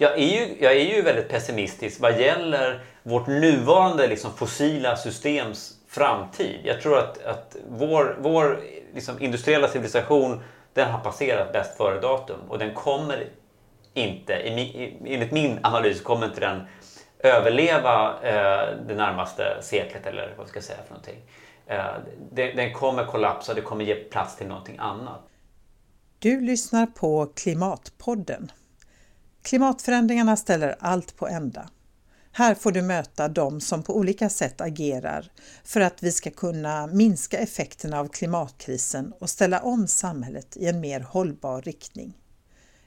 Jag är ju, jag är ju väldigt pessimistisk vad gäller vårt nuvarande liksom, fossila systems framtid. Jag tror att, att vår, vår liksom, industriella civilisation den har passerat bäst före-datum och den kommer inte, enligt min analys, kommer inte den överleva eh, det närmaste seklet eller vad ska jag säga för någonting. Eh, den, den kommer kollapsa, det kommer ge plats till någonting annat. Du lyssnar på Klimatpodden. Klimatförändringarna ställer allt på ända. Här får du möta de som på olika sätt agerar för att vi ska kunna minska effekterna av klimatkrisen och ställa om samhället i en mer hållbar riktning.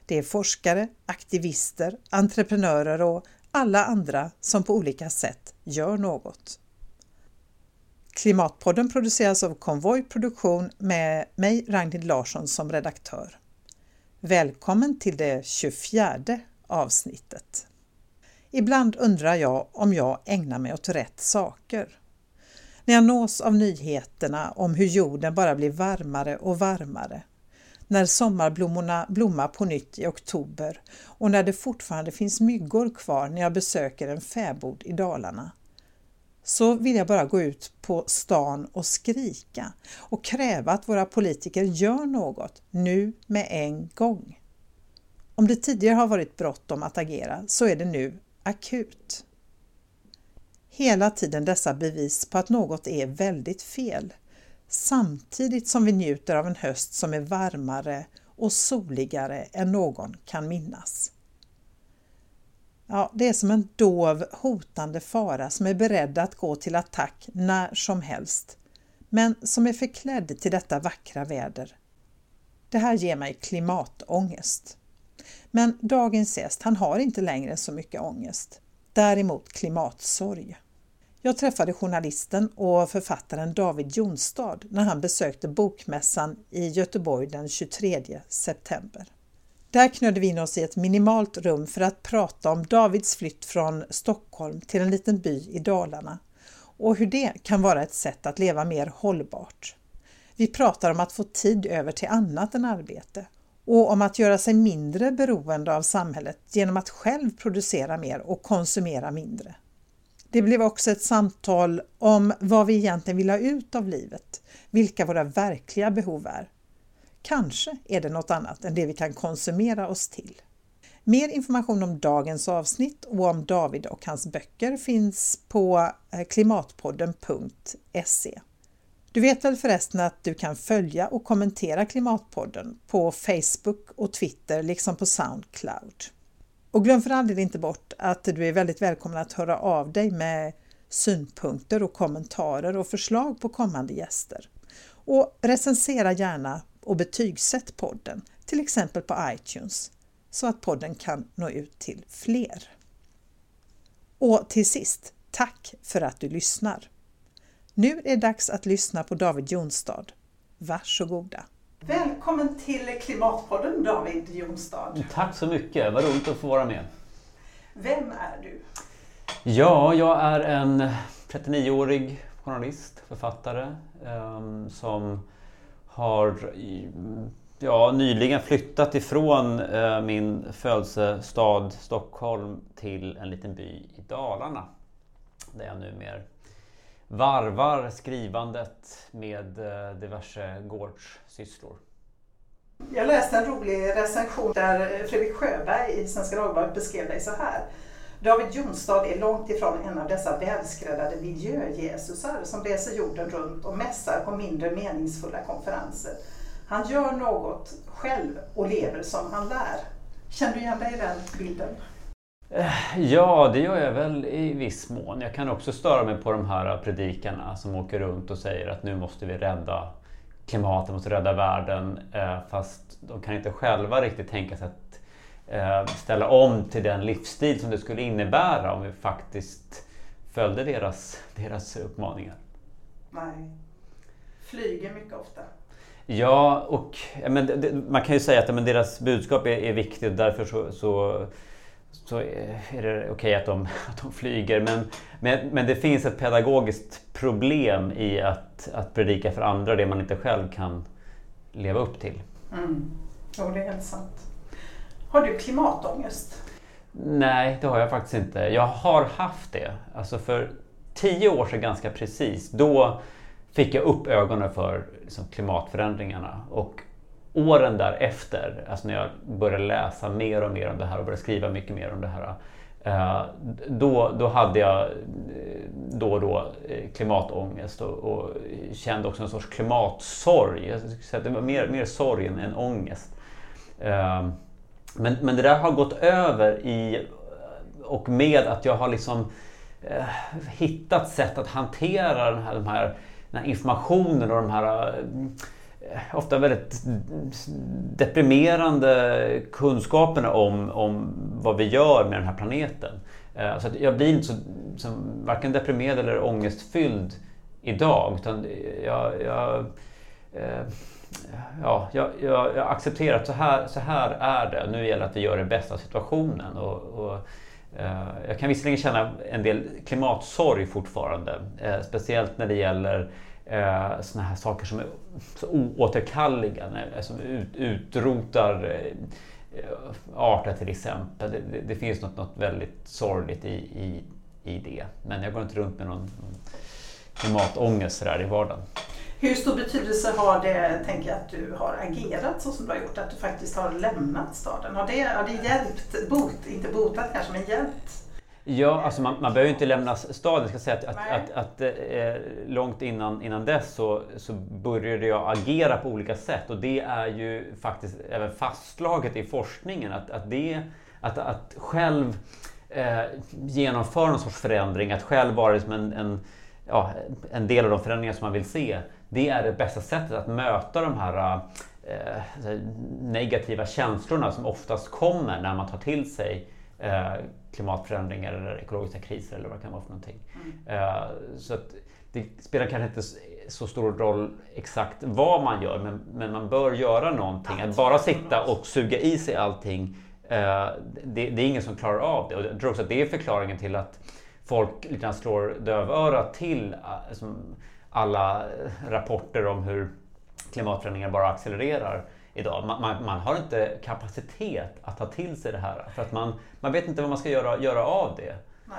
Det är forskare, aktivister, entreprenörer och alla andra som på olika sätt gör något. Klimatpodden produceras av Konvoj Produktion med mig Ragnhild Larsson som redaktör. Välkommen till det 24 avsnittet. Ibland undrar jag om jag ägnar mig åt rätt saker. När jag nås av nyheterna om hur jorden bara blir varmare och varmare, när sommarblommorna blommar på nytt i oktober och när det fortfarande finns myggor kvar när jag besöker en fäbod i Dalarna, så vill jag bara gå ut på stan och skrika och kräva att våra politiker gör något nu med en gång. Om det tidigare har varit bråttom att agera så är det nu akut. Hela tiden dessa bevis på att något är väldigt fel, samtidigt som vi njuter av en höst som är varmare och soligare än någon kan minnas. Ja, det är som en dov hotande fara som är beredd att gå till attack när som helst, men som är förklädd till detta vackra väder. Det här ger mig klimatångest. Men dagens gäst, han har inte längre så mycket ångest. Däremot klimatsorg. Jag träffade journalisten och författaren David Jonstad när han besökte Bokmässan i Göteborg den 23 september. Där knödde vi in oss i ett minimalt rum för att prata om Davids flytt från Stockholm till en liten by i Dalarna och hur det kan vara ett sätt att leva mer hållbart. Vi pratar om att få tid över till annat än arbete och om att göra sig mindre beroende av samhället genom att själv producera mer och konsumera mindre. Det blev också ett samtal om vad vi egentligen vill ha ut av livet, vilka våra verkliga behov är. Kanske är det något annat än det vi kan konsumera oss till. Mer information om dagens avsnitt och om David och hans böcker finns på eh, klimatpodden.se. Du vet väl förresten att du kan följa och kommentera Klimatpodden på Facebook och Twitter liksom på Soundcloud. Och glöm för all del inte bort att du är väldigt välkommen att höra av dig med synpunkter och kommentarer och förslag på kommande gäster. Och recensera gärna och betygsätt podden, till exempel på iTunes, så att podden kan nå ut till fler. Och till sist, tack för att du lyssnar! Nu är det dags att lyssna på David Jonstad. Varsågoda! Välkommen till Klimatpodden David Jonstad. Tack så mycket, vad roligt att få vara med. Vem är du? Ja, jag är en 39-årig journalist, författare um, som har ja, nyligen flyttat ifrån uh, min födelsestad Stockholm till en liten by i Dalarna. Där jag numera varvar skrivandet med eh, diverse gårdssysslor. Jag läste en rolig recension där Fredrik Sjöberg i Svenska Dagbladet beskrev dig så här. David Jonstad är långt ifrån en av dessa välskräddade miljöjesusar som reser jorden runt och mässar på mindre meningsfulla konferenser. Han gör något själv och lever som han lär. Känner du igen dig i den bilden? Eh, ja, det gör jag väl i viss mån. Jag kan också störa mig på de här predikarna som åker runt och säger att nu måste vi rädda klimatet, måste rädda världen. Eh, fast de kan inte själva riktigt tänka sig att Eh, ställa om till den livsstil som det skulle innebära om vi faktiskt följde deras, deras uppmaningar. Nej. Flyger mycket ofta. Ja, och men, man kan ju säga att men, deras budskap är, är viktigt och därför så, så, så är det okej okay att, de, att de flyger. Men, men, men det finns ett pedagogiskt problem i att, att predika för andra det man inte själv kan leva upp till. Mm. Jo, det är helt sant. Har du klimatångest? Nej, det har jag faktiskt inte. Jag har haft det. Alltså för tio år sedan ganska precis, då fick jag upp ögonen för liksom, klimatförändringarna. Och åren därefter, alltså när jag började läsa mer och mer om det här och började skriva mycket mer om det här. Eh, då, då hade jag eh, då och då eh, klimatångest och, och kände också en sorts klimatsorg. Jag skulle säga att det var mer, mer sorg än ångest. Men, men det där har gått över i och med att jag har liksom hittat sätt att hantera den här, de här, den här informationen och de här Eh, ofta väldigt deprimerande kunskaperna om, om vad vi gör med den här planeten. Eh, så jag blir inte så, som, varken deprimerad eller ångestfylld idag. Utan jag, jag eh, ja, jag, jag, jag accepterar att så här, så här är det. Nu gäller det att vi gör det bästa av situationen. Och, och jag kan visserligen känna en del klimatsorg fortfarande. Speciellt när det gäller eh, såna här saker som är så oåterkalleliga. Eh, som ut, utrotar eh, arter till exempel. Det, det, det, finns något, något väldigt sorgligt i, i, i det. Men jag går inte runt med någon, klimatångest sådär i vardagen. Hur stor betydelse har det, tänker jag, att du har agerat så som du har gjort, att du faktiskt har lämnat staden? Har det, har det hjälpt, bot, inte botat kanske, men hjälpt? Ja, alltså man, man behöver ju inte lämna staden. Jag ska säga att, att, att, att eh, långt innan, innan dess så, så började jag agera på olika sätt och det är ju faktiskt även fastslaget i forskningen att, att, det, att, att själv eh, genomföra någon sorts förändring, att själv vara som en, en, ja, en del av de förändringar som man vill se, det är det bästa sättet att möta de här eh, negativa känslorna som oftast kommer när man tar till sig eh, klimatförändringar eller ekologiska kriser eller vad det kan vara för någonting. Mm. Eh, så det spelar kanske inte så stor roll exakt vad man gör men, men man bör göra någonting. Att bara sitta och suga i sig allting eh, det, det, är ingen som klarar av det. Och jag tror också att det är förklaringen till att folk lite slår dövörat till alltså, alla rapporter om hur klimatförändringar bara accelererar idag. Man, man, man, har inte kapacitet att ta till sig det här för att man, man vet inte vad man ska göra, göra av det. Nej.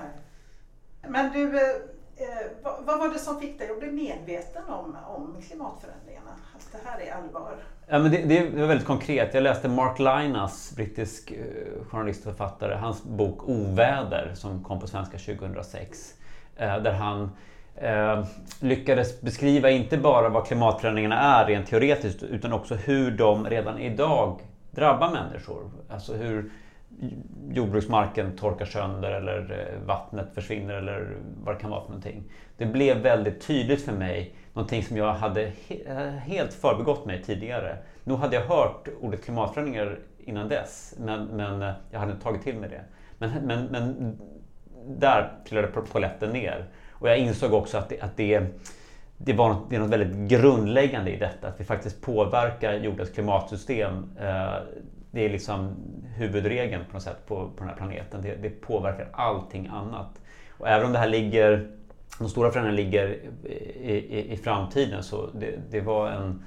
Men du, eh, eh vad, vad, var det som fick dig att bli medveten om, om klimatförändringarna? Att det här är allvar? Ja, men det, det, var väldigt konkret. Jag läste Mark Linas, brittisk eh, journalist och författare, hans bok Oväder som kom på svenska 2006. Eh, där han eh, lyckades beskriva inte bara vad klimatförändringarna är rent teoretiskt utan också hur de redan idag drabbar människor. Alltså hur jordbruksmarken torkar sönder eller eh, vattnet försvinner eller vad det kan vara för någonting. Det blev väldigt tydligt för mig, någonting som jag hade eh, helt förbegått mig tidigare. Nu hade jag hört ordet klimatförändringar innan dess men, men eh, jag hade inte tagit till mig det. Men, men, men där trillade polletten ner. Och jag insåg också att det, att det, det, var något, det är något väldigt grundläggande i detta. Att vi faktiskt påverkar jordens klimatsystem. Eh, det är liksom huvudregeln på något sätt på, på den här planeten. Det, det påverkar allting annat. Och även om det här ligger, de stora förändringarna ligger i, i, i framtiden så det, det, var en,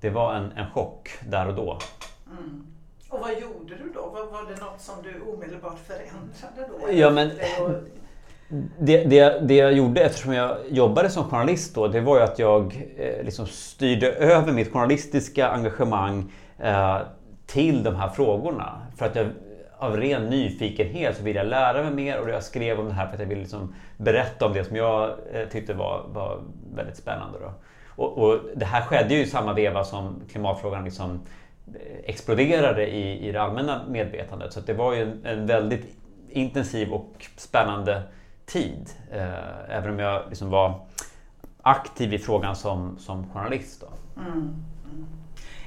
det var en, en chock där och då. Mm. Och vad gjorde du då? Var, var det något som du omedelbart förändrade då? Ja, men, det, det, det jag gjorde eftersom jag jobbade som journalist då, det var ju att jag eh, liksom styrde över mitt journalistiska engagemang eh, till de här frågorna. För att jag av ren nyfikenhet så ville jag lära mig mer och jag skrev om det här för att jag ville liksom berätta om det som jag eh, tyckte var, var väldigt spännande. Då. Och, och, det här skedde ju i samma veva som klimatfrågan liksom eh, exploderade i, i det allmänna medvetandet. Så det var ju en, en väldigt intensiv och spännande tid. Eh, även om jag liksom var aktiv i frågan som, som journalist. Då. Mm. Mm.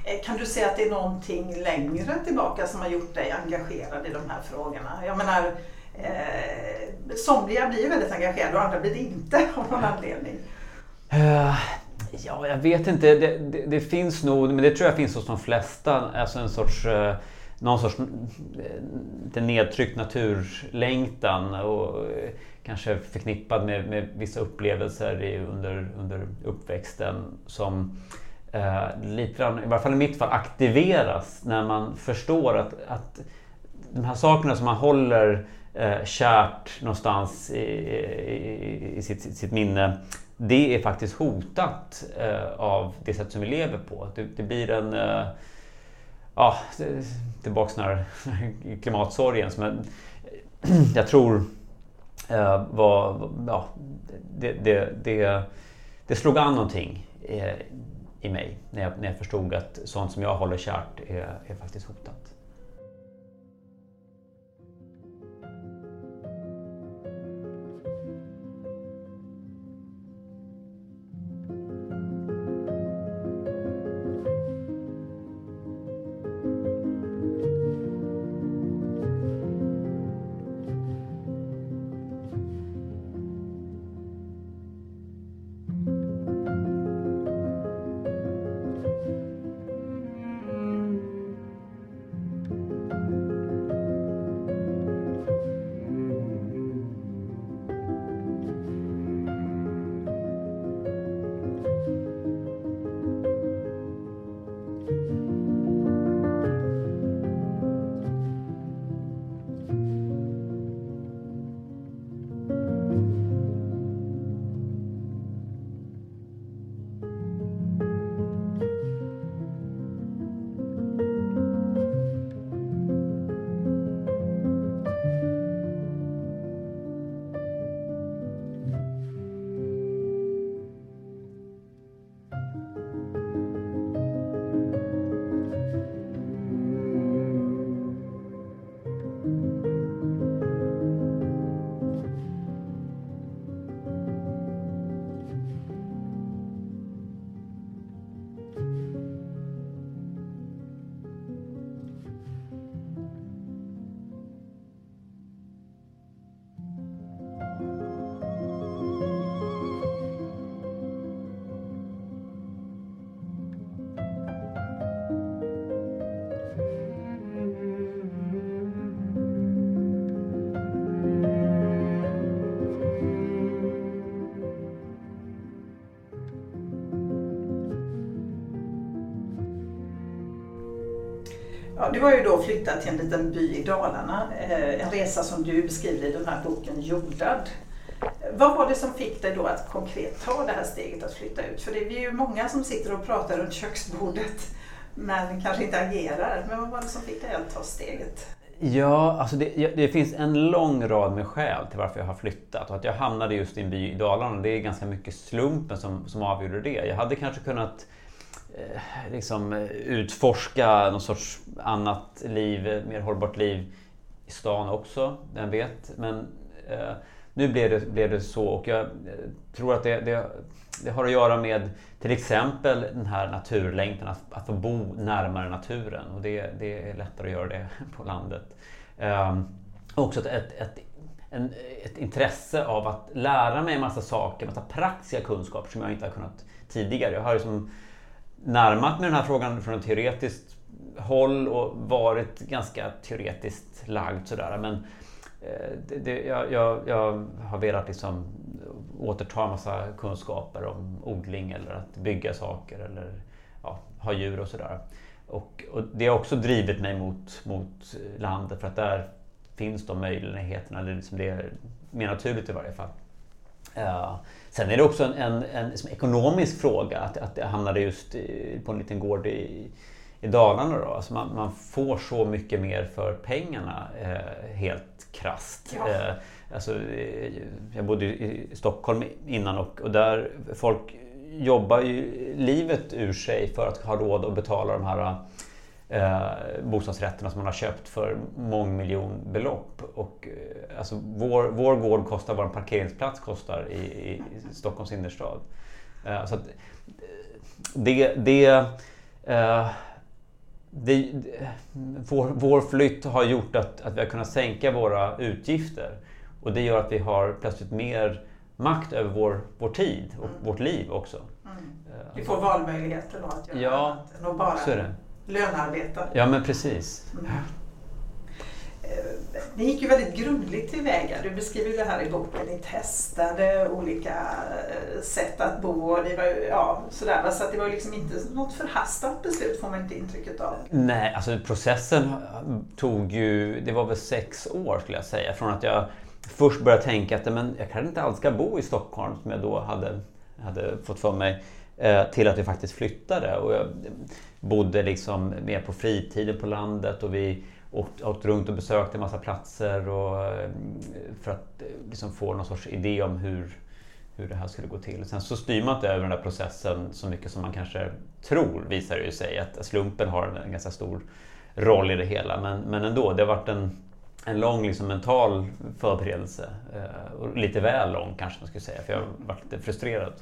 Eh, kan du säga att det är någonting längre tillbaka som har gjort dig engagerad i de här frågorna? Jag menar, eh, somliga blir ju väldigt engagerade och andra blir det inte av någon anledning. Uh, ja, jag vet inte. Det, det, det, finns nog, men det tror jag finns hos de flesta, alltså en sorts uh, någon sorts nedtryckt naturlängtan och kanske förknippad med, med vissa upplevelser i, under, under uppväxten som eh, lite grann, i varje fall i mitt fall, aktiveras när man förstår att, att de här sakerna som man håller eh, kärt någonstans i, i, i sitt, sitt, minne, det är faktiskt hotat eh, av det sätt som vi lever på. Det, det blir en... Eh, ja, tillbaks när klimatsorgen. Men jag tror Eh, var, ja, det, det, det, det slog an någonting eh, i mig när jag, när jag förstod att sånt som jag håller kärt är, är faktiskt hotat. Du har ju då flyttat till en liten by i Dalarna. Eh, en resa som du beskriver i den här boken Jordad. Vad var det som fick dig då att konkret ta det här steget att flytta ut? För det är ju många som sitter och pratar runt köksbordet men kanske inte agerar. Men vad var det som fick dig att ta steget? Ja, alltså det, det, finns en lång rad med skäl till varför jag har flyttat. Och att jag hamnade just i en by i Dalarna, det är ganska mycket slumpen som, som avgjorde det. Jag hade kanske kunnat Eh, liksom eh, utforska någon sorts annat liv, mer hållbart liv i stan också, vem vet. Men eh, nu blev det, blev det så och jag eh, tror att det, det, det, har att göra med till exempel den här naturlängtan, att, att få bo närmare naturen. Och det, det är lättare att göra det på landet. Eh, också ett, ett, ett, en, ett intresse av att lära mig en massa saker, en massa praktiska kunskaper som jag inte har kunnat tidigare. Jag har liksom närmat mig den här frågan från ett teoretiskt håll och varit ganska teoretiskt lagd sådär. Men eh, det, det, jag, jag, jag, har velat liksom återta en massa kunskaper om odling eller att bygga saker eller ja, ha djur och sådär. Och, och, det har också drivit mig mot, mot landet för att där finns de möjligheterna. Det, liksom det är mer naturligt i varje fall. Uh, Sen är det också en, en, en ekonomisk fråga att, att jag hamnade just på en liten gård i, i Dalarna. Då. Alltså man, man, får så mycket mer för pengarna eh, helt krast. Ja. Eh, alltså, eh, jag bodde i Stockholm innan och, och där folk jobbar ju livet ur sig för att ha råd att betala de här eh, bostadsrätterna som man har köpt för mångmiljonbelopp. Och, eh, alltså, vår, vår gård kostar vad en parkeringsplats kostar i, i Stockholms innerstad. Eh, så att, det, det, eh, det, vår, vår flytt har gjort att, att vi har kunnat sänka våra utgifter. Och det gör att vi har plötsligt mer makt över vår, vår tid och mm. vårt liv också. Mm. Vi får valmöjligheter då att göra ja, annat än bara lönearbetare. Ja, men precis. Mm. Ni gick ju väldigt grundligt tillväga. Du beskriver det här i boken. Ni testade olika eh, sätt att bo och det var, ja, sådär. Så att det var liksom inte något förhastat beslut får man inte intrycket av. Nej, alltså processen eh, tog ju, det var väl sex år skulle jag säga. Från att jag först började tänka att men jag kanske inte alls ska bo i Stockholm som jag då hade, hade fått för mig. Eh, till att vi faktiskt flyttade. Och jag bodde liksom mer på fritiden på landet och vi åkt, åkt runt och besökt en massa platser och, eh, för att eh, liksom få någon sorts idé om hur, hur det här skulle gå till. Sen så styr man inte över den där processen så mycket som man kanske tror, visar det ju sig. Att slumpen har en ganska stor roll i det hela. Men, men ändå, det har varit en, en lång liksom, mental förberedelse. Eh, och lite väl lång kanske man skulle säga, för jag har varit lite frustrerad.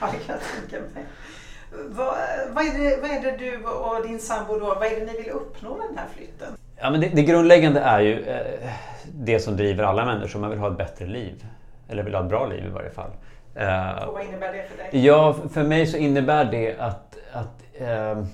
Ja, det kan jag tänka mig. Vad, vad, är det, vad är det du och din sambo då, vad är det ni vill uppnå med den här flytten? Ja, men det, det grundläggande är ju eh, det som driver alla människor. Man vill ha ett bättre liv. Eller vill ha ett bra liv i varje fall. Eh, och vad innebär det för dig? Ja, för mig så innebär det att, att eh,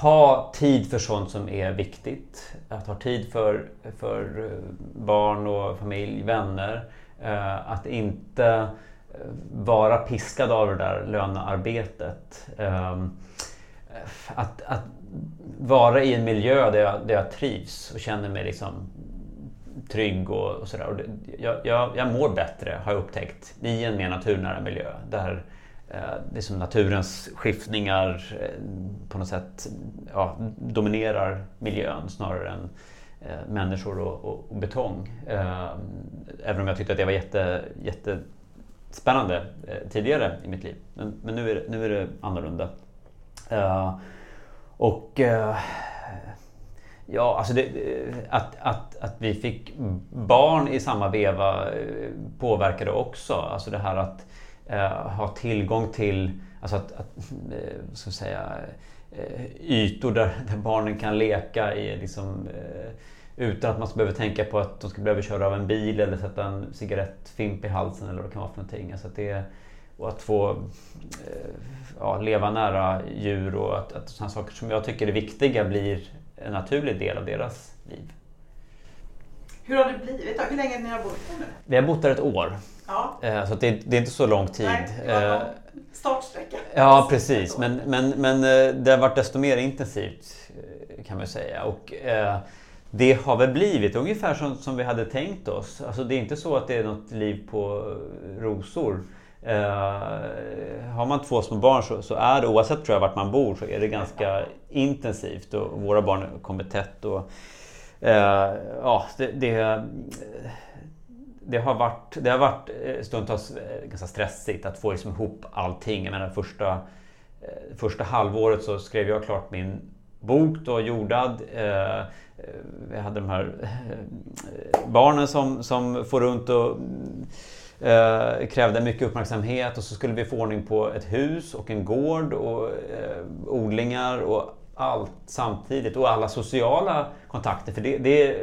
ha tid för sånt som är viktigt. Att ha tid för, för barn och familj, vänner. Eh, att inte eh, vara piskad av det där lönearbetet. Eh, att, att vara i en miljö där jag, där jag trivs och känner mig liksom trygg och, och sådär. Jag, jag, jag mår bättre, har jag upptäckt, i en mer naturnära miljö. Där eh, det som naturens skiftningar eh, på något sätt ja, dominerar miljön snarare än eh, människor och, och, och betong. Eh, även om jag tyckte att det var jätte, jättespännande eh, tidigare i mitt liv. Men, men nu, är det, nu är det annorlunda. Eh, och eh, ja, alltså det, att, att, att vi fick barn i samma veva eh, påverkade också. Alltså det här att uh, ha tillgång till, alltså att, att ska säga, ytor där, där, barnen kan leka i liksom, utan att man ska behöva tänka på att de ska behöva köra av en bil eller sätta en cigarettfimp i halsen eller vad det kan vara för någonting. Alltså att det, och att få eh, ja, leva nära djur och att, att sådana saker som jag tycker är viktiga blir en naturlig del av deras liv. Hur har det blivit? Hur länge har ni bott där nu? Vi har bott där ett år. Ja. Eh, så det, det, är inte så lång tid. Nej, eh, startsträcka. Ja, precis. Men, men, men det har varit desto mer intensivt kan man säga. Och, det har väl blivit ungefär som, som vi hade tänkt oss. Alltså det är inte så att det är något liv på rosor. Eh, har man två små barn så, så, är det, oavsett tror jag vart man bor, så är det ganska intensivt och våra barn kommer tätt. Och, eh, ja, det, det, det, har varit, det har varit eh, stundtals ganska stressigt att få liksom ihop allting. Jag menar, första, första halvåret så skrev jag klart min bok då, jordad. Uh, vi hade de här barnen som, som får runt och Eh, krävde mycket uppmärksamhet och så skulle vi få ordning på ett hus och en gård och eh, odlingar och allt samtidigt och alla sociala kontakter. För det, det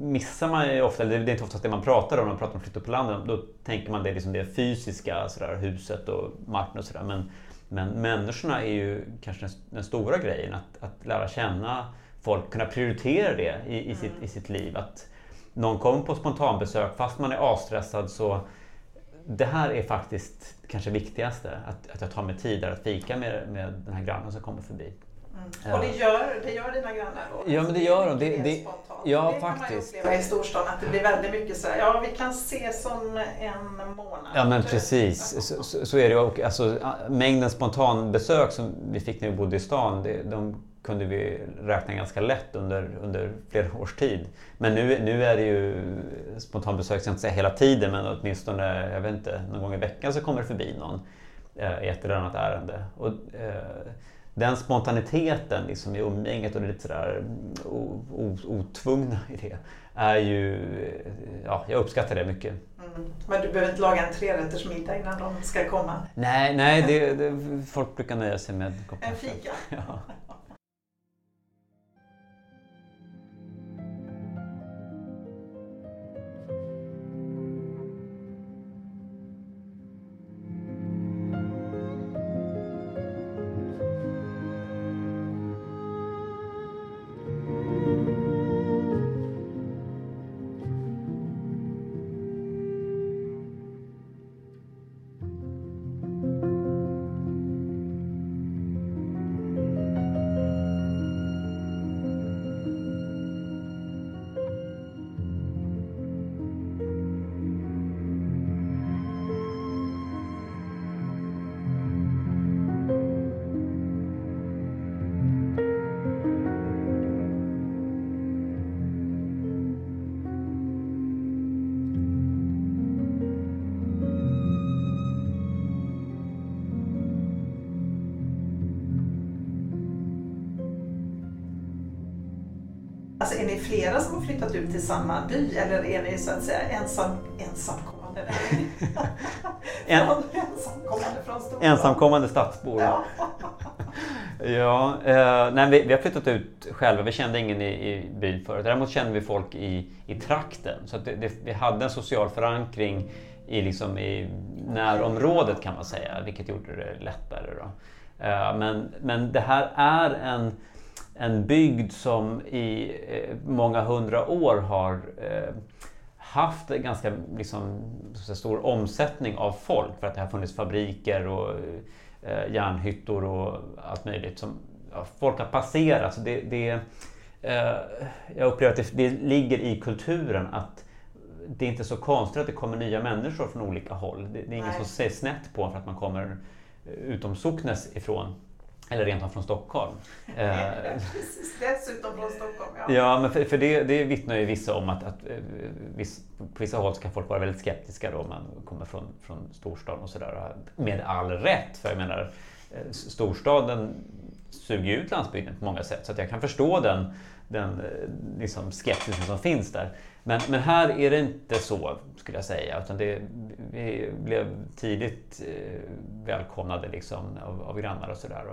missar man ju ofta, eller det är inte oftast det man pratar om när man pratar om flytta på landet. Då tänker man det, liksom det fysiska, sådär, huset och marken och sådär. Men, men människorna är ju kanske den, den stora grejen, att, att lära känna folk, kunna prioritera det i, i, sitt, i sitt liv. Att, någon kommer på spontanbesök fast man är avstressad så det här är faktiskt kanske viktigaste, att, att jag tar mig tid att fika med, med den här grannen som kommer förbi. Mm. Och det gör, det gör dina grannar då? Ja, men det gör de. Det, det, ja, det faktiskt. kan man uppleva i storstan, att det blir väldigt mycket så här, ja vi kan ses om en månad. Ja, men precis. Så, så, så är det. Och, alltså, mängden spontanbesök som vi fick när vi bodde i stan, det, de kunde vi räkna ganska lätt under, under flera års tid. Men nu, nu är det ju spontanbesök, jag ska inte säga hela tiden, men åtminstone jag vet inte, någon gång i veckan så kommer det förbi någon eh, i ett eller annat ärende. Och, eh, den spontaniteten liksom i umgänget och det lite sådär otvungna i det är ju, ja, jag uppskattar det mycket. Mm. Men du behöver inte laga en trerätters middag innan de ska komma? Nej, nej det, det, folk brukar nöja sig med en fika. Ja. Flera som har flyttat ut till samma by eller är ni så att säga ensam, ensamkommande? en, ensamkommande från Stockholm? Ensamkommande stadsbor. Ja. ja, eh, nej, vi, vi, har flyttat ut själva. Vi kände ingen i, i byn förut. Däremot kände vi folk i, i trakten. Så det, det, vi hade en social förankring i, liksom, i närområdet kan man säga, vilket gjorde det lättare. Då. Eh, men, men det här är en en bygd som i eh, många hundra år har eh, haft en ganska liksom, stor omsättning av folk för att det har funnits fabriker och eh, järnhyttor och allt möjligt. Som, ja, folk har passerat. Så det, det, eh, jag upplever att det, det, ligger i kulturen att det är inte så konstigt att det kommer nya människor från olika håll. Det, det är ingen som ser snett på för att man kommer utom socknes ifrån. Eller rent av från Stockholm. Precis, dessutom från Stockholm. Ja, ja men för, för det, det vittnar ju vissa om att, att eh, viss, på vissa håll kan folk vara väldigt skeptiska då man kommer från, från storstaden och sådär. Med all rätt, för jag menar eh, storstaden suger ut landsbygden på många sätt. Så att jag kan förstå den, den eh, liksom skepsisen som finns där. Men, men här är det inte så, skulle jag säga. Utan det, vi blev tidigt eh, välkomnade liksom, av, av grannar och sådär.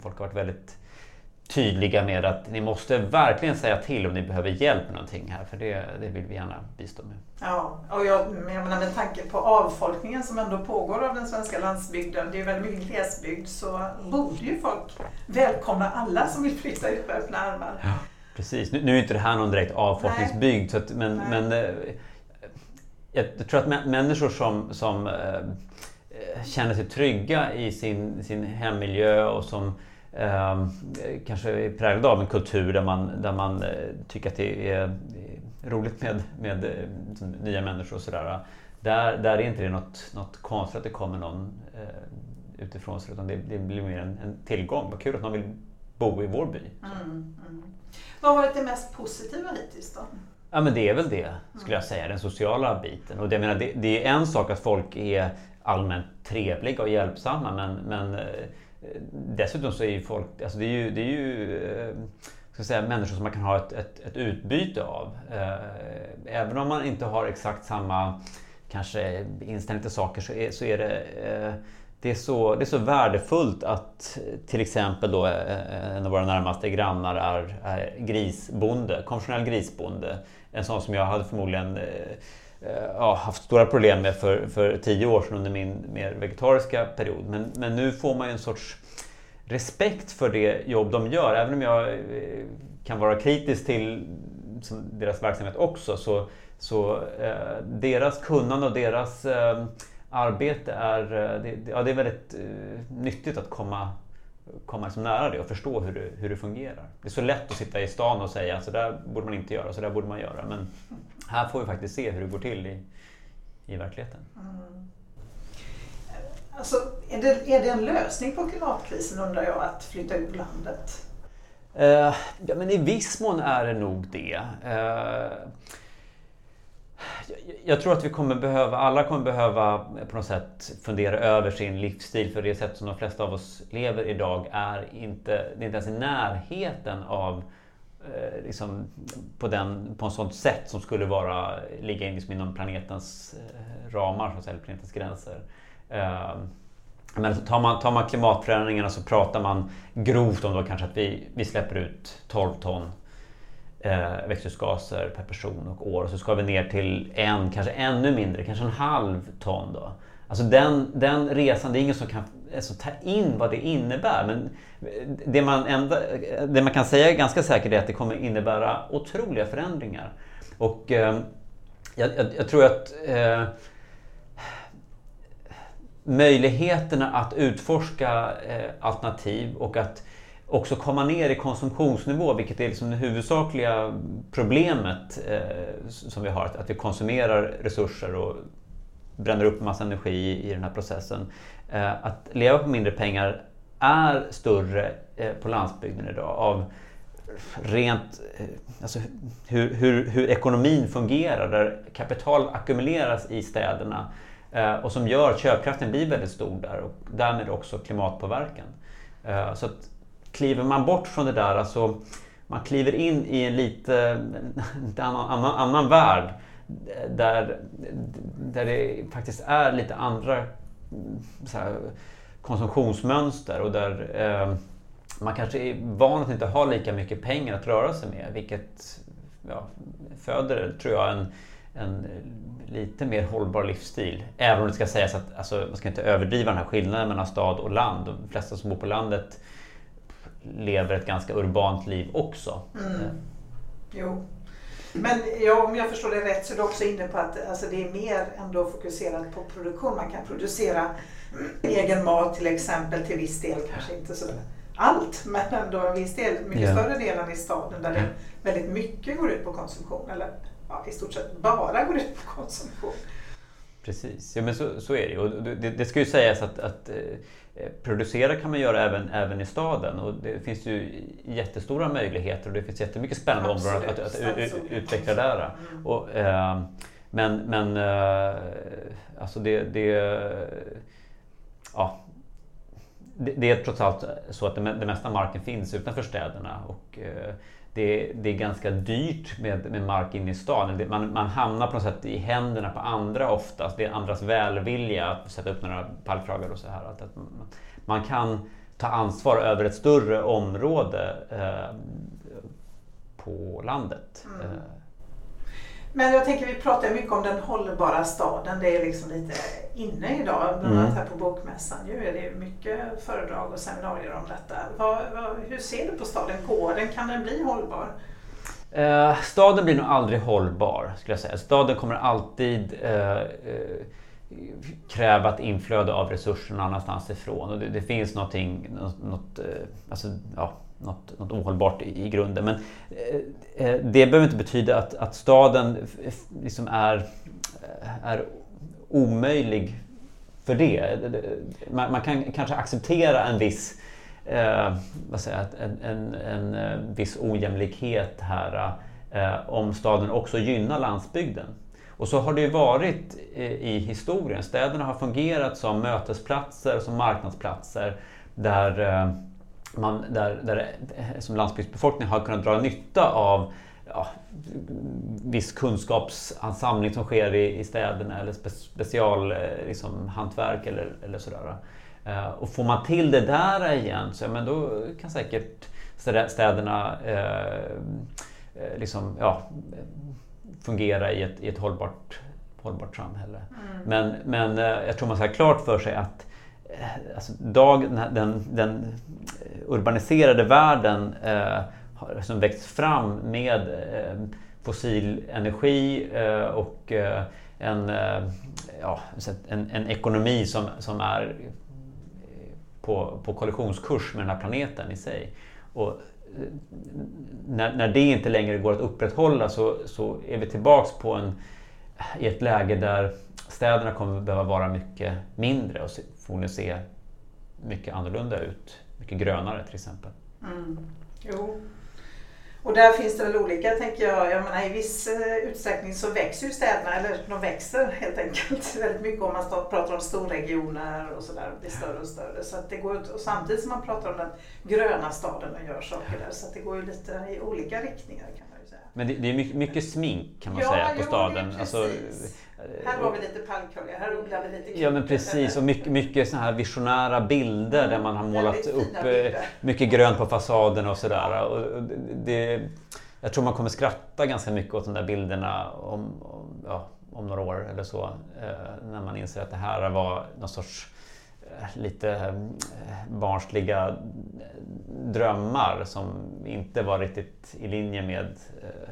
Folk har varit väldigt tydliga med att ni måste verkligen säga till om ni behöver hjälp med någonting här. För det, det vill vi gärna bistå med. Ja, och jag, jag menar med tanke på avfolkningen som ändå pågår av den svenska landsbygden. Det är väldigt mycket glesbygd. Så borde ju folk välkomna alla som vill flytta ut med öppna armar. Ja. Precis, nu, nu är inte det här någon direkt avfolkningsbygd, så att, men, men eh, jag, tror att människor som, som eh, känner sig trygga i sin, sin hemmiljö och som eh, kanske är präglade av en kultur där man, där man eh, tycker att det är roligt med, med liksom, nya människor och sådär. Där, där är inte det något, något konstigt att det kommer någon eh, utifrån sig utan det, det blir mer en, en tillgång. Vad kul att man vill bo i vår by. Mm, mm. Vad har varit det mest positiva hittills då? Ja men det är väl det, skulle jag säga, den sociala biten. Och det, jag menar, det, det är en sak att folk är allmänt trevliga och hjälpsamma men, men eh, dessutom så är ju folk, alltså det är ju, det är ju eh, ska säga, människor som man kan ha ett, ett, ett utbyte av. Eh, även om man inte har exakt samma kanske inställning till saker så är, så är det eh, det är, så, det är så värdefullt att till exempel då en av våra närmaste grannar är, är grisbonde, konventionell grisbonde. En sån som jag hade förmodligen eh, Eh, ja, haft stora problem med för, för tio år sedan under min mer vegetariska period. Men, men nu får man ju en sorts respekt för det jobb de gör. Även om jag eh, kan vara kritisk till deras verksamhet också så, så eh, deras kunnande och deras eh, arbete är, eh, det, ja, det är väldigt eh, nyttigt att komma, komma liksom nära det och förstå hur det, hur det fungerar. Det är så lätt att sitta i stan och säga så där borde man inte göra, så där borde man göra. Men här får vi faktiskt se hur det går till i, i verkligheten. Mm. Alltså, är, det, är det en lösning på klimatkrisen undrar jag, att flytta ut landet? Uh, ja, men I viss mån är det nog det. Uh, jag tror att vi kommer behöva, alla kommer behöva på något sätt fundera över sin livsstil för det sätt som de flesta av oss lever idag är inte, det är inte ens i närheten av eh, Eh, liksom, på, den, på ett sånt sätt som skulle vara, ligga liksom inom planetens eh, ramar, så att säga, planetens gränser. Ehm, men tar man, tar man klimatförändringarna så pratar man grovt om då kanske att vi, vi släpper ut 12 ton eh, växthusgaser per person och år. Och så ska vi ner till en, kanske ännu mindre, kanske en halv ton. Då. Alltså den, den resan, det är ingen som kan alltså, ta in vad det innebär. Men det man, enda, det man kan säga ganska säkert är att det kommer innebära otroliga förändringar. Och eh, jag, jag, jag, tror att eh, möjligheterna att utforska eh, alternativ och att också komma ner i konsumtionsnivå, vilket är liksom det huvudsakliga problemet eh, som vi har. Att vi konsumerar resurser och bränner upp en massa energi i, i den här processen. Eh, att leva på mindre pengar är större eh, på landsbygden idag av rent eh, alltså hur, hur, hur, ekonomin fungerar, där kapital ackumuleras i städerna eh, och som gör att köpkraften blir väldigt stor där och därmed också klimatpåverkan. Eh, så att kliver man bort från det där alltså man kliver in i en lite, en annan, annan, annan värld eh, där, där det faktiskt är lite andra här, konsumtionsmönster och där eh, man kanske är van att inte ha lika mycket pengar att röra sig med vilket ja, föder, tror jag, en, en lite mer hållbar livsstil. Även om det ska sägas att alltså, man ska inte överdriva den här skillnaden mellan stad och land. De flesta som bor på landet lever ett ganska urbant liv också. Mm. Jo. Men ja, om jag förstår det rätt så är du också inne på att alltså, det är mer ändå fokuserat på produktion. Man kan producera egen mat till exempel till viss del, kanske inte så allt, men ändå en viss del, mycket yeah. större del än i staden där det väldigt mycket går ut på konsumtion. Eller ja, i stort sett bara går ut på konsumtion. Precis, ja, men så, så är det och det. Det ska ju sägas att, att eh, producera kan man göra även, även i staden och det finns ju jättestora möjligheter och det finns jättemycket spännande Absolut, områden att, att, att utveckla där. Mm. Och, eh, men men eh, alltså det, det, ja, det, det, är trots allt så att det, det mesta marken finns utanför städerna och eh, det, det, är ganska dyrt med, med mark inne i staden. Man, man, hamnar på något sätt i händerna på andra oftast. Det är andras välvilja att sätta upp några pallkragar och så här. Att, att man, man, kan ta ansvar över ett större område eh, på landet. Mm. Men jag tänker vi pratar mycket om den hållbara staden. Det är liksom lite inne idag. Bland annat mm. här på Bokmässan ju är det mycket föredrag och seminarier om detta. Vad, vad, hur ser du på staden? Går den? Kan den bli hållbar? Eh, staden blir nog aldrig hållbar skulle jag säga. Staden kommer alltid eh, eh, kräva ett inflöde av resurser någon annanstans ifrån. Och det, det finns någonting, något, något eh, alltså, ja, något, något ohållbart i, i grunden. Men eh, eh det behöver inte betyda att, att staden liksom är, eh, är omöjlig för det. Eh, man, man kan kanske acceptera en viss eh, vad säger, en, en, en, en viss ojämlikhet här eh, om staden också gynnar landsbygden. Och så har det ju varit i historien. Städerna har fungerat som mötesplatser, som marknadsplatser där eh, man, där, där som landsbygdsbefolkning har kunnat dra nytta av ja, viss kunskapsansamling som sker i, i städerna eller spe, specialhantverk liksom, eller, eller sådär. Uh, och får man till det där igen så ja, men då kan säkert städerna uh, liksom, ja, fungera i ett, i ett hållbart, hållbart samhälle. Mm. Men, men jag tror man ska ha klart för sig att Eh, alltså, dag, den, den eh, urbaniserade världen eh, har som växt fram med eh, fossil energi eh, och eh, en, eh, ja, en, en, ekonomi som, som är eh, på, på kollisionskurs med den här planeten i sig. Och när, när det inte längre går att upprätthålla så, så är vi tillbaks på en, i ett läge där städerna kommer behöva vara mycket mindre och förmodligen se mycket annorlunda ut. Mycket grönare till exempel. Mm. Jo. Och där finns det väl olika, tänker jag. jag menar, I viss eh, utsträckning så växer ju städerna, eller de växer helt enkelt väldigt mycket om man pratar om storregioner och sådär, blir större och större. Så att det går, och samtidigt som man pratar om den gröna staden och gör saker där, så att det går ju lite i olika riktningar kan man. Men det, det är mycket, mycket, smink kan man ja, säga på staden. Alltså, här har vi lite pannkorgar, här odlar vi lite Ja men precis och mycket, mycket såna här visionära bilder mm, där man har målat upp eh, mycket grönt på fasaden och sådär. Och det, jag tror man kommer skratta ganska mycket åt de där bilderna om, om, ja, om några år eller så. Eh, när man inser att det här var någon sorts eh, lite eh, barnsliga drömmar som inte var riktigt i linje med eh,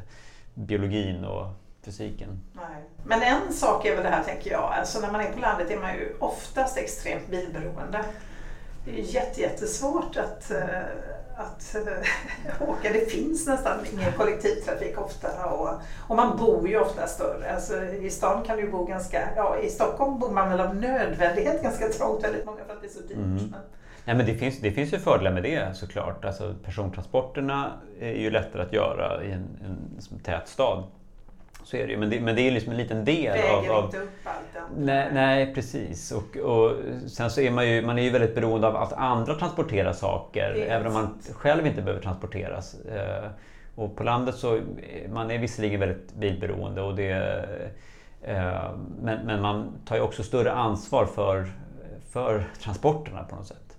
biologin och fysiken. Nej. Men en sak är väl det här tänker jag, alltså när man är på landet är man ju oftast extremt bilberoende. Det är jättesvårt att, eh, att äh, åka. Det finns nästan ingen kollektivtrafik ofta och, och man bor ju ofta större. Alltså, I stan kan du bo ganska, ja i Stockholm bor man väl av nödvändighet ganska trångt väldigt många för att det är så dyrt. Mm. Men, Nej, men det, finns, det finns ju fördelar med det såklart. Alltså, persontransporterna är ju lättare att göra i en, en, en tät stad. Så är det ju. Men det, men det är liksom en liten del Väger av... av inte upp allt nej, nej, precis. Och, och sen så är man ju, man är ju väldigt beroende av att andra transporterar saker. Yes. Även om man själv inte behöver transporteras. Eh, och på landet så man är visserligen väldigt bilberoende. Och det, eh, men, men man tar ju också större ansvar för, för transporterna på något sätt.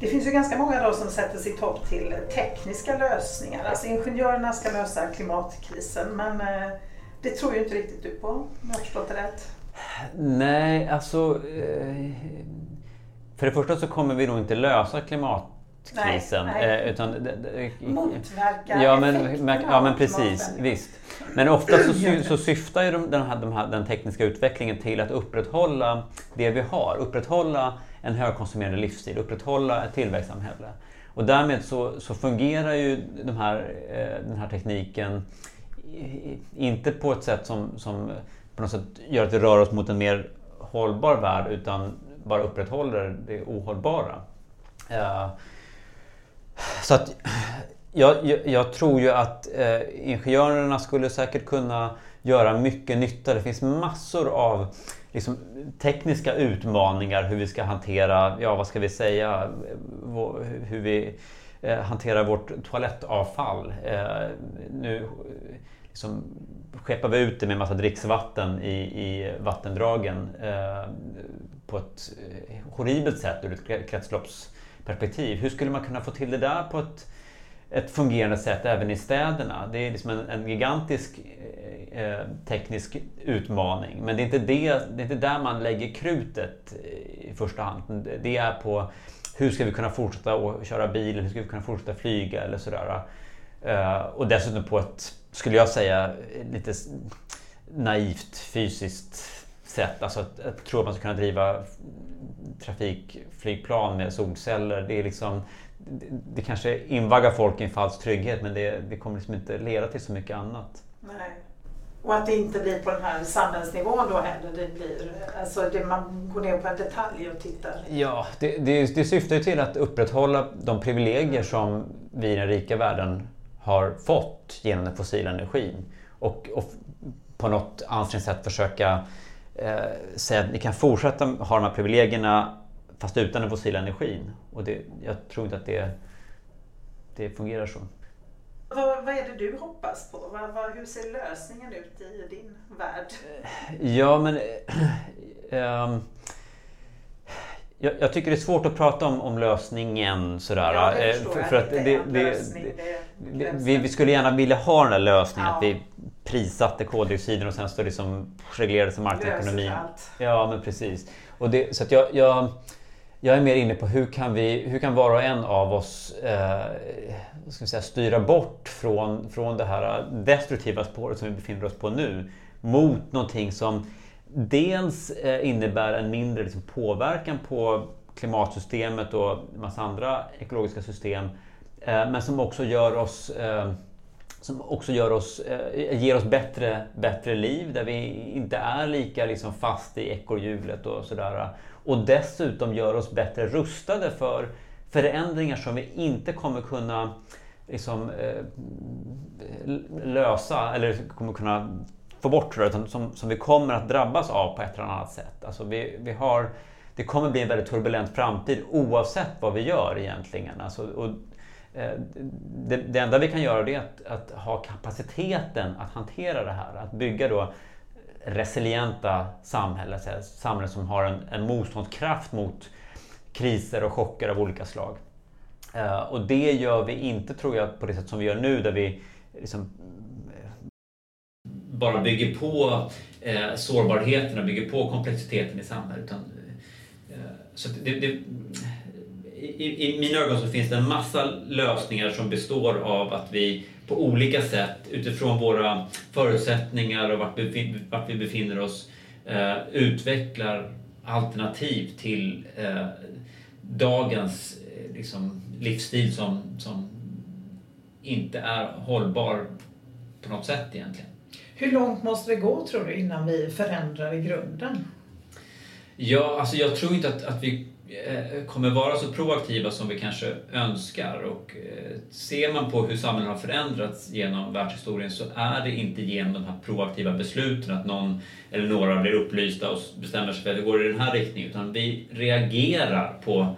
Det finns ju ganska många då som sätter sitt hopp till tekniska lösningar. Alltså ingenjörerna ska lösa klimatkrisen men eh, det tror ju inte riktigt du på om jag har förstått det rätt. Nej, alltså... Eh, för det första så kommer vi nog inte lösa klimatkrisen. Nej, nej. eh, Utan, Motverka Ja men, ja, men precis, visst. Men ofta så, sy, så syftar ju de, den, här, de här, den tekniska utvecklingen till att upprätthålla det vi har. Upprätthålla en högkonsumerande livsstil, upprätthålla ett tillväxtsamhälle. Och därmed så, så fungerar ju de här, eh, den här tekniken inte på ett sätt som, som på något sätt gör att vi rör oss mot en mer hållbar värld utan bara upprätthåller det ohållbara. Eh, så att jag, jag, tror ju att eh, ingenjörerna skulle säkert kunna göra mycket nytta. Det finns massor av liksom, tekniska utmaningar hur vi ska hantera, ja vad ska vi säga, hur vi eh, hanterar vårt toalettavfall. Eh, nu liksom, skeppar vi ut det med massa dricksvatten i, i vattendragen eh, på ett horribelt sätt ur ett kretsloppsperspektiv. Hur skulle man kunna få till det där på ett ett fungerande sätt även i städerna. Det är liksom en, en gigantisk eh, teknisk utmaning. Men det är, inte det, det är inte där man lägger krutet eh, i första hand. Det- är på hur ska vi kunna fortsätta att köra bil, hur ska vi kunna fortsätta flyga eller sådär. Eh, och dessutom på ett, skulle jag säga, lite naivt fysiskt sätt. Alltså att, att tro att man ska kunna driva trafikflygplan med solceller. Det är liksom det, det kanske invaggar folk i en falsk trygghet men det, det kommer liksom inte leda till så mycket annat. Nej. Och att det inte blir på den här samhällsnivån då heller. Det blir, alltså det, man går ner på en detalj och tittar. Ja, det, det, det syftar ju till att upprätthålla de privilegier som vi i den rika världen har fått genom den fossila energin. Och, och på något ansträngt sätt försöka eh, säga att ni kan fortsätta ha de här privilegierna fast utan den fossila energin. Och det, jag tror inte att det, det fungerar så. Vad, vad är det du hoppas på? Vad, vad, hur ser lösningen ut i din värld? Ja, men... ehm, jag, jag tycker det är svårt att prata om, om lösningen sådär. Ja, det eh, förstår för, för att Det det, lösning, vi, vi skulle gärna vilja ha den där lösningen Ja. att vi prissatte koldioxiden och sen så liksom reglerade sig marknadsekonomin. Ja, men precis. Och så att jag, jag, jag är mer inne på hur kan, vi, hur kan var och en av oss eh, ska vi säga, styra bort från, från det här destruktiva spåret som vi befinner oss på nu mot någonting som dels eh, innebär en mindre liksom, påverkan på klimatsystemet och en massa andra ekologiska system eh, men som också gör oss eh, som också gör oss, eh, ger oss bättre, bättre liv där vi inte är lika liksom, fast i ekorrhjulet och sådär. Och dessutom gör oss bättre rustade för förändringar som vi inte kommer kunna liksom, eh, lösa eller kommer kunna få bort utan som, som vi kommer att drabbas av på ett eller annat sätt. Alltså vi, vi har, det kommer bli en väldigt turbulent framtid oavsett vad vi gör egentligen. Alltså, och, Eh, det, det, enda vi kan göra är att, att, ha kapaciteten att hantera det här. Att bygga då resilienta samhällen, samhällen som har en, en motståndskraft mot kriser och chocker av olika slag. Eh, och det gör vi inte, tror jag, på det sätt som vi gör nu där vi liksom eh, bara bygger på eh, sårbarheten och bygger på komplexiteten i samhället. Utan, eh, så det, det, i, I mina ögon så finns det en massa lösningar som består av att vi på olika sätt utifrån våra förutsättningar och vart, vart vi befinner oss eh, utvecklar alternativ till eh, dagens eh, liksom, livsstil som, som inte är hållbar på något sätt egentligen. Hur långt måste det gå tror du innan vi förändrar i grunden? Ja, alltså jag tror inte att, att vi kommer vara så proaktiva som vi kanske önskar. Och eh, ser man på hur samhället har förändrats genom världshistorien så är det inte genom de här proaktiva besluten att någon eller några blir upplysta och bestämmer sig för att det går i den här riktningen. Utan vi reagerar på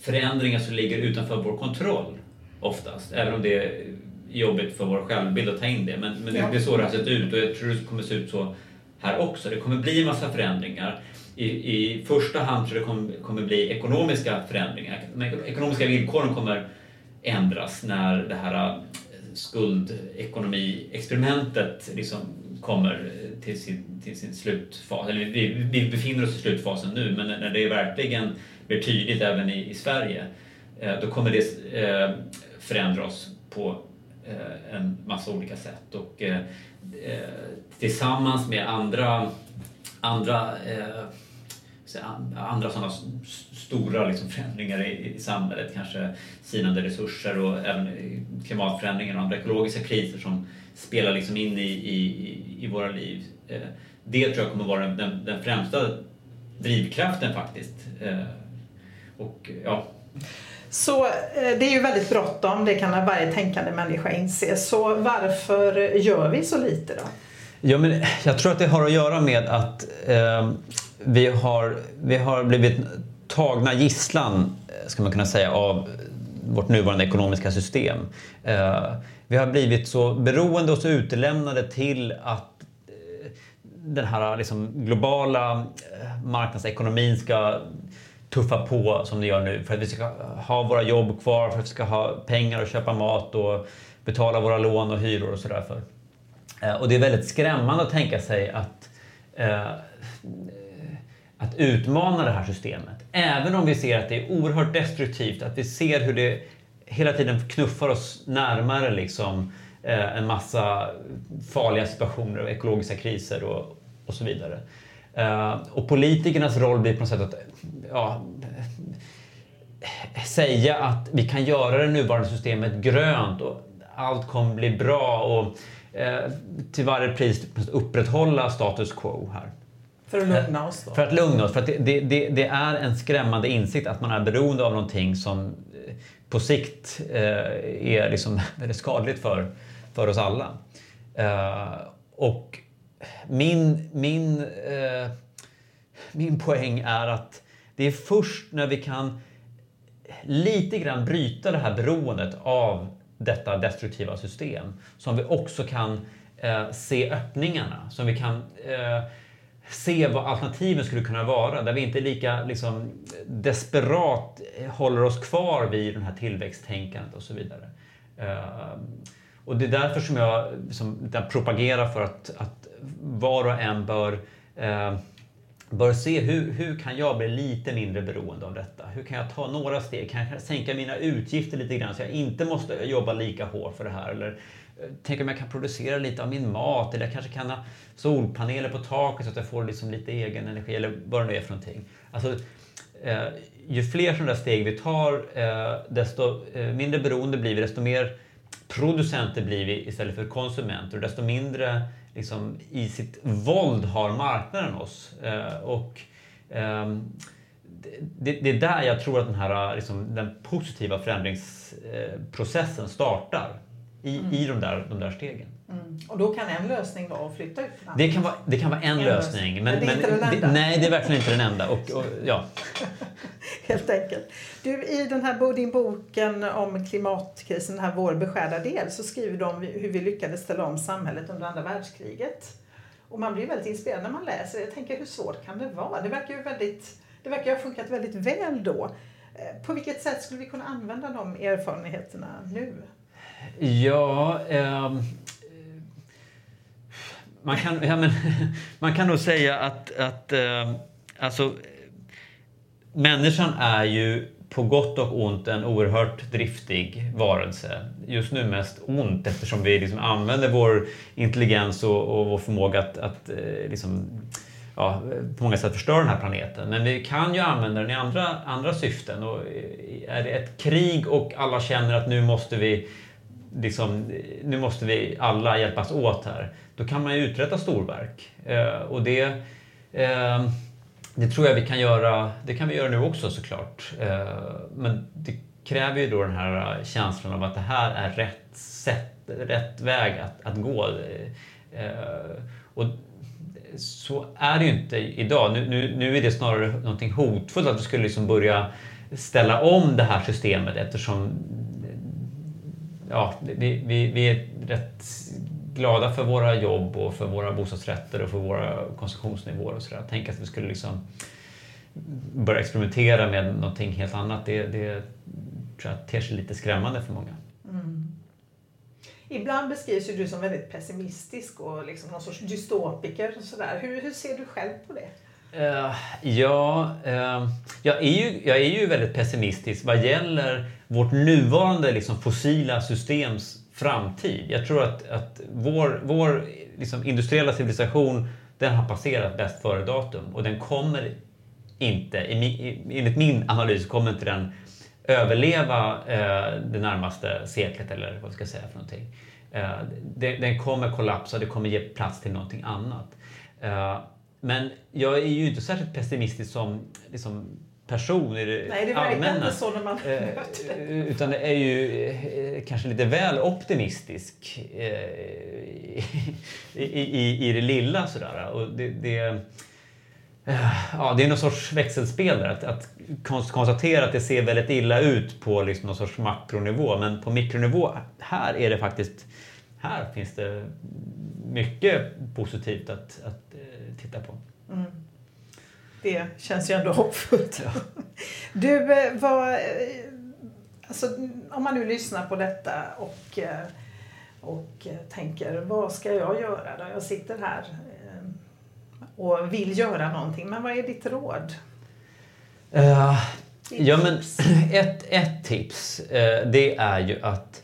förändringar som ligger utanför vår kontroll oftast. Även om det jobbigt för vår självbild att ta in det. Men, men det, är så det har sett ut och jag tror det kommer se ut så här också. Det kommer bli en massa förändringar. I, i första hand tror jag det kommer, kommer bli ekonomiska förändringar. De ekonomiska villkoren kommer ändras när det här äh, skuldekonomi-experimentet liksom kommer äh, till sin, till sin slutfas. Eller vi, vi befinner oss i slutfasen nu, men när det verkligen blir tydligt även i, i Sverige, äh, då kommer det förändra oss på en massa olika sätt. Och, tillsammans med andra, andra eh, andra sådana stora liksom förändringar i, i samhället, kanske sinande resurser och även klimatförändringar och andra ekologiska kriser som spelar liksom in i, i, i våra liv. Eh, det tror jag kommer vara den, den främsta drivkraften faktiskt. Eh, och, ja. Så det är ju väldigt bråttom, det kan varje tänkande människa inse. Så varför gör vi så lite då? Ja, men jag tror att det har att göra med att eh, vi, har, vi har blivit tagna gisslan, ska man kunna säga, av vårt nuvarande ekonomiska system. Eh, vi har blivit så beroende och så utelämnade till att eh, den här liksom globala eh, marknadsekonomin ska tuffa på som det gör nu för att vi ska ha våra jobb kvar, för att vi ska ha pengar att köpa mat och betala våra lån och hyror och sådär för. Eh, och det är väldigt skrämmande att tänka sig att, eh, att utmana det här systemet. Även om vi ser att det är oerhört destruktivt, att vi ser hur det hela tiden knuffar oss närmare liksom, eh, en massa farliga situationer och ekologiska kriser och, och så vidare. Eh, och politikernas roll blir på något sätt att ja, säga att vi kan göra det nuvarande systemet grönt och allt kommer bli bra och till varje pris upprätthålla status quo här. För att lugna oss då? För att lugna oss. För att det, det, det, är en skrämmande insikt att man är beroende av någonting som eh, på sikt är liksom väldigt skadligt för, för oss alla. och min, min, eh, min poäng är att det är först när vi kan lite grann bryta det här beroendet av detta destruktiva system som vi också kan eh, se öppningarna, som vi kan eh, se vad alternativen skulle kunna vara, där vi inte lika liksom, desperat håller oss kvar vid det här tillväxttänkandet och så vidare. Eh, och det är därför som jag liksom, propagerar för att, att var och en bör, eh, bör se hur, hur kan jag bli lite mindre beroende av detta? Hur kan jag ta några steg? Kan jag sänka mina utgifter lite grann så jag inte måste jobba lika hårt för det här? Eller eh, tänk om jag kan producera lite av min mat eller jag kanske kan ha solpaneler på taket så att jag får liksom lite egen energi eller vad det nu är för någonting. Alltså, eh, ju fler sådana steg vi tar, eh, desto eh, mindre beroende blir vi, desto mer producenter blir vi istället för konsumenter och desto mindre liksom, i sitt våld har marknaden oss. Eh, och, eh, det, det, är där jag tror att den här liksom, den positiva förändringsprocessen startar i, mm. i de, där, de där stegen. Mm. Och då kan en lösning vara att flytta ut det kan, vara, det kan vara en, en lösning. Men, men, det är inte den enda. Det, nej, det är verkligen inte den enda. Och, och ja. Helt enkelt. Du, I den här, din boken om klimatkrisen, den här Vår beskärda del, så skriver du om hur vi lyckades ställa om samhället under andra världskriget. Och man blir väldigt inspirerad när man läser. Jag tänker, hur svårt kan det vara? Det verkar ju väldigt, det verkar ha funkat väldigt väl då. Eh, på vilket sätt skulle vi kunna använda de erfarenheterna nu? Ja, eh, man, kan, ja, men, man kan nog säga att, att eh, alltså, människan är ju på gott och ont en oerhört driftig varelse. Just nu mest ont eftersom vi liksom använder vår intelligens och, och vår förmåga att, att eh, liksom, ja, på många sätt förstöra den här planeten. Men vi kan ju använda den i andra, andra syften. Och eh, är det ett krig och alla känner att nu måste vi liksom, nu måste vi alla hjälpas åt här. Då kan man ju uträtta storverk. Eh, och det, eh, det tror jag vi kan göra, det kan vi göra nu också såklart. Eh, men det kräver ju då den här känslan av att det här är rätt sätt, rätt väg att, att gå. Eh, och så är det ju inte idag. Nu, nu, nu är det snarare någonting hotfullt att vi skulle liksom börja ställa om det här systemet eftersom ja, vi, vi, vi är rätt glada för våra jobb och för våra bostadsrätter och för våra konsumtionsnivåer och sådär. Tänk att vi skulle liksom börja experimentera med någonting helt annat. Det, det tror jag ter sig lite skrämmande för många. Mm. Ibland beskrivs ju du som väldigt pessimistisk och liksom någon sorts dystopiker. Och sådär. Hur, hur ser du själv på det? Uh, ja, uh, jag, är ju, jag är ju väldigt pessimistisk vad gäller vårt nuvarande liksom, fossila systems framtid. Jag tror att, att vår, vår liksom, industriella civilisation den har passerat bäst före datum och den kommer inte, enligt min analys, kommer inte den överleva eh, det närmaste seklet eller vad vi ska säga för någonting. Eh, den, den, kommer kollapsa, det kommer ge plats till någonting annat. Eh, men jag är ju inte särskilt pessimistisk som liksom, person i det Nej, det allmänna. inte så när man eh, möter det. Utan det är ju eh, kanske lite väl optimistisk eh, i, i, i det lilla sådär. Och det, det, ja, det är någon sorts växelspel där. Att, att konstatera att det ser väldigt illa ut på liksom någon sorts makronivå. Men på mikronivå, här är det faktiskt här finns det mycket positivt att, att titta på. Mm. Det känns ju ändå hoppfullt. Ja. Du, eh, vad, eh, alltså, om man nu lyssnar på detta och, eh, och tänker vad ska jag göra då? Jag sitter här och vill göra någonting. Men vad är ditt råd? Uh, ja, men ett, ett tips uh, det är ju att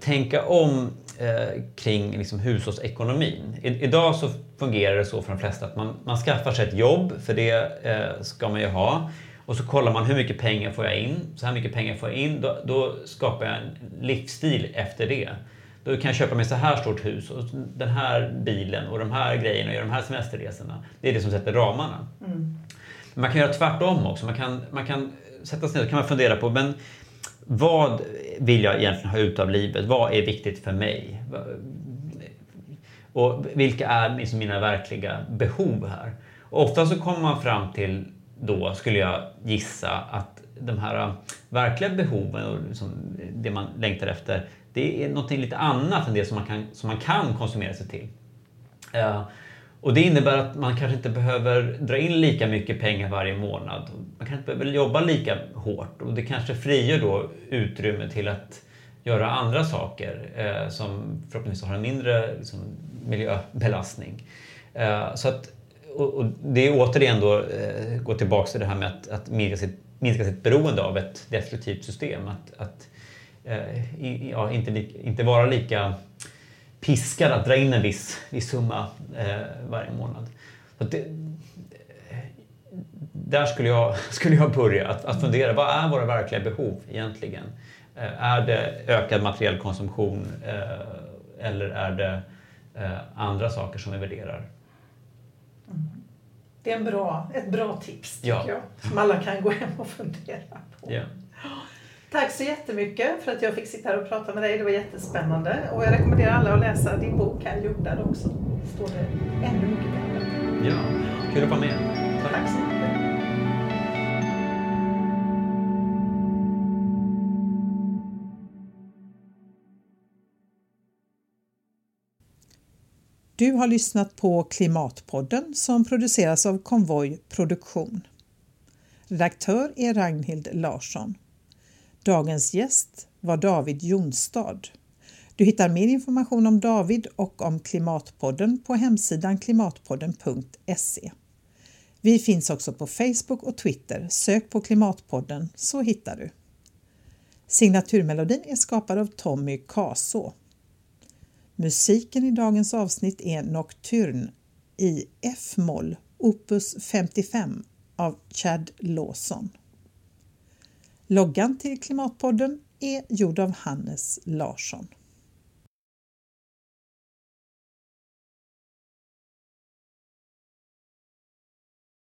tänka om eh, kring liksom hushållsekonomin. I, idag så fungerar det så för de flesta att man, man skaffar sig ett jobb, för det eh, ska man ju ha. Och så kollar man hur mycket pengar får jag in? Så här mycket pengar får jag in. Då, då skapar jag en livsstil efter det. Då kan jag köpa mig så här stort hus och den här bilen och de här grejerna och göra de här semesterresorna. Det är det som sätter ramarna. Mm. Man kan göra tvärtom också. Man kan, man kan sätta sig ner och kan man fundera på men vad vill jag egentligen ha ut av livet? Vad är viktigt för mig? Och vilka är liksom mina verkliga behov här? Och ofta så kommer man fram till då, skulle jag gissa, att de här äh, verkliga behoven och liksom det man längtar efter, det är något lite annat än det som man kan, som man kan konsumera sig till. Äh, och det innebär att man kanske inte behöver dra in lika mycket pengar varje månad. Man kanske inte behöver jobba lika hårt och det kanske frigör då utrymme till att göra andra saker eh, som förhoppningsvis har en mindre liksom, miljöbelastning. Eh, så att, och, och, det är återigen då eh, gå tillbaka till det här med att, att minska, sitt, minska sitt beroende av ett destruktivt system. Att, att eh, i, ja, inte, inte vara lika piskad att dra in en viss, viss summa eh, varje månad. Så det, där skulle jag, skulle jag börja, att, att fundera vad är våra verkliga behov egentligen? Eh, är det ökad materiell konsumtion eh, eller är det eh, andra saker som vi värderar? Mm. Det är en bra, ett bra tips tycker ja. jag, som alla kan gå hem och fundera på. Ja. Tack så jättemycket för att jag fick sitta här och prata med dig. Det var jättespännande. Och jag rekommenderar alla att läsa din bok här, Jordad också. Det står det ännu mycket mer Ja, kul att vara med. Tack, Tack så mycket. Du har lyssnat på Klimatpodden som produceras av Konvoj Produktion. Redaktör är Ragnhild Larsson. Dagens gäst var David Jonstad. Du hittar mer information om David och om Klimatpodden på hemsidan klimatpodden.se. Vi finns också på Facebook och Twitter. Sök på Klimatpodden så hittar du. Signaturmelodin är skapad av Tommy Kaså. Musiken i dagens avsnitt är Nocturne i F-moll, opus 55 av Chad Lawson. Loggan till Klimatpodden är gjord av Hannes Larsson.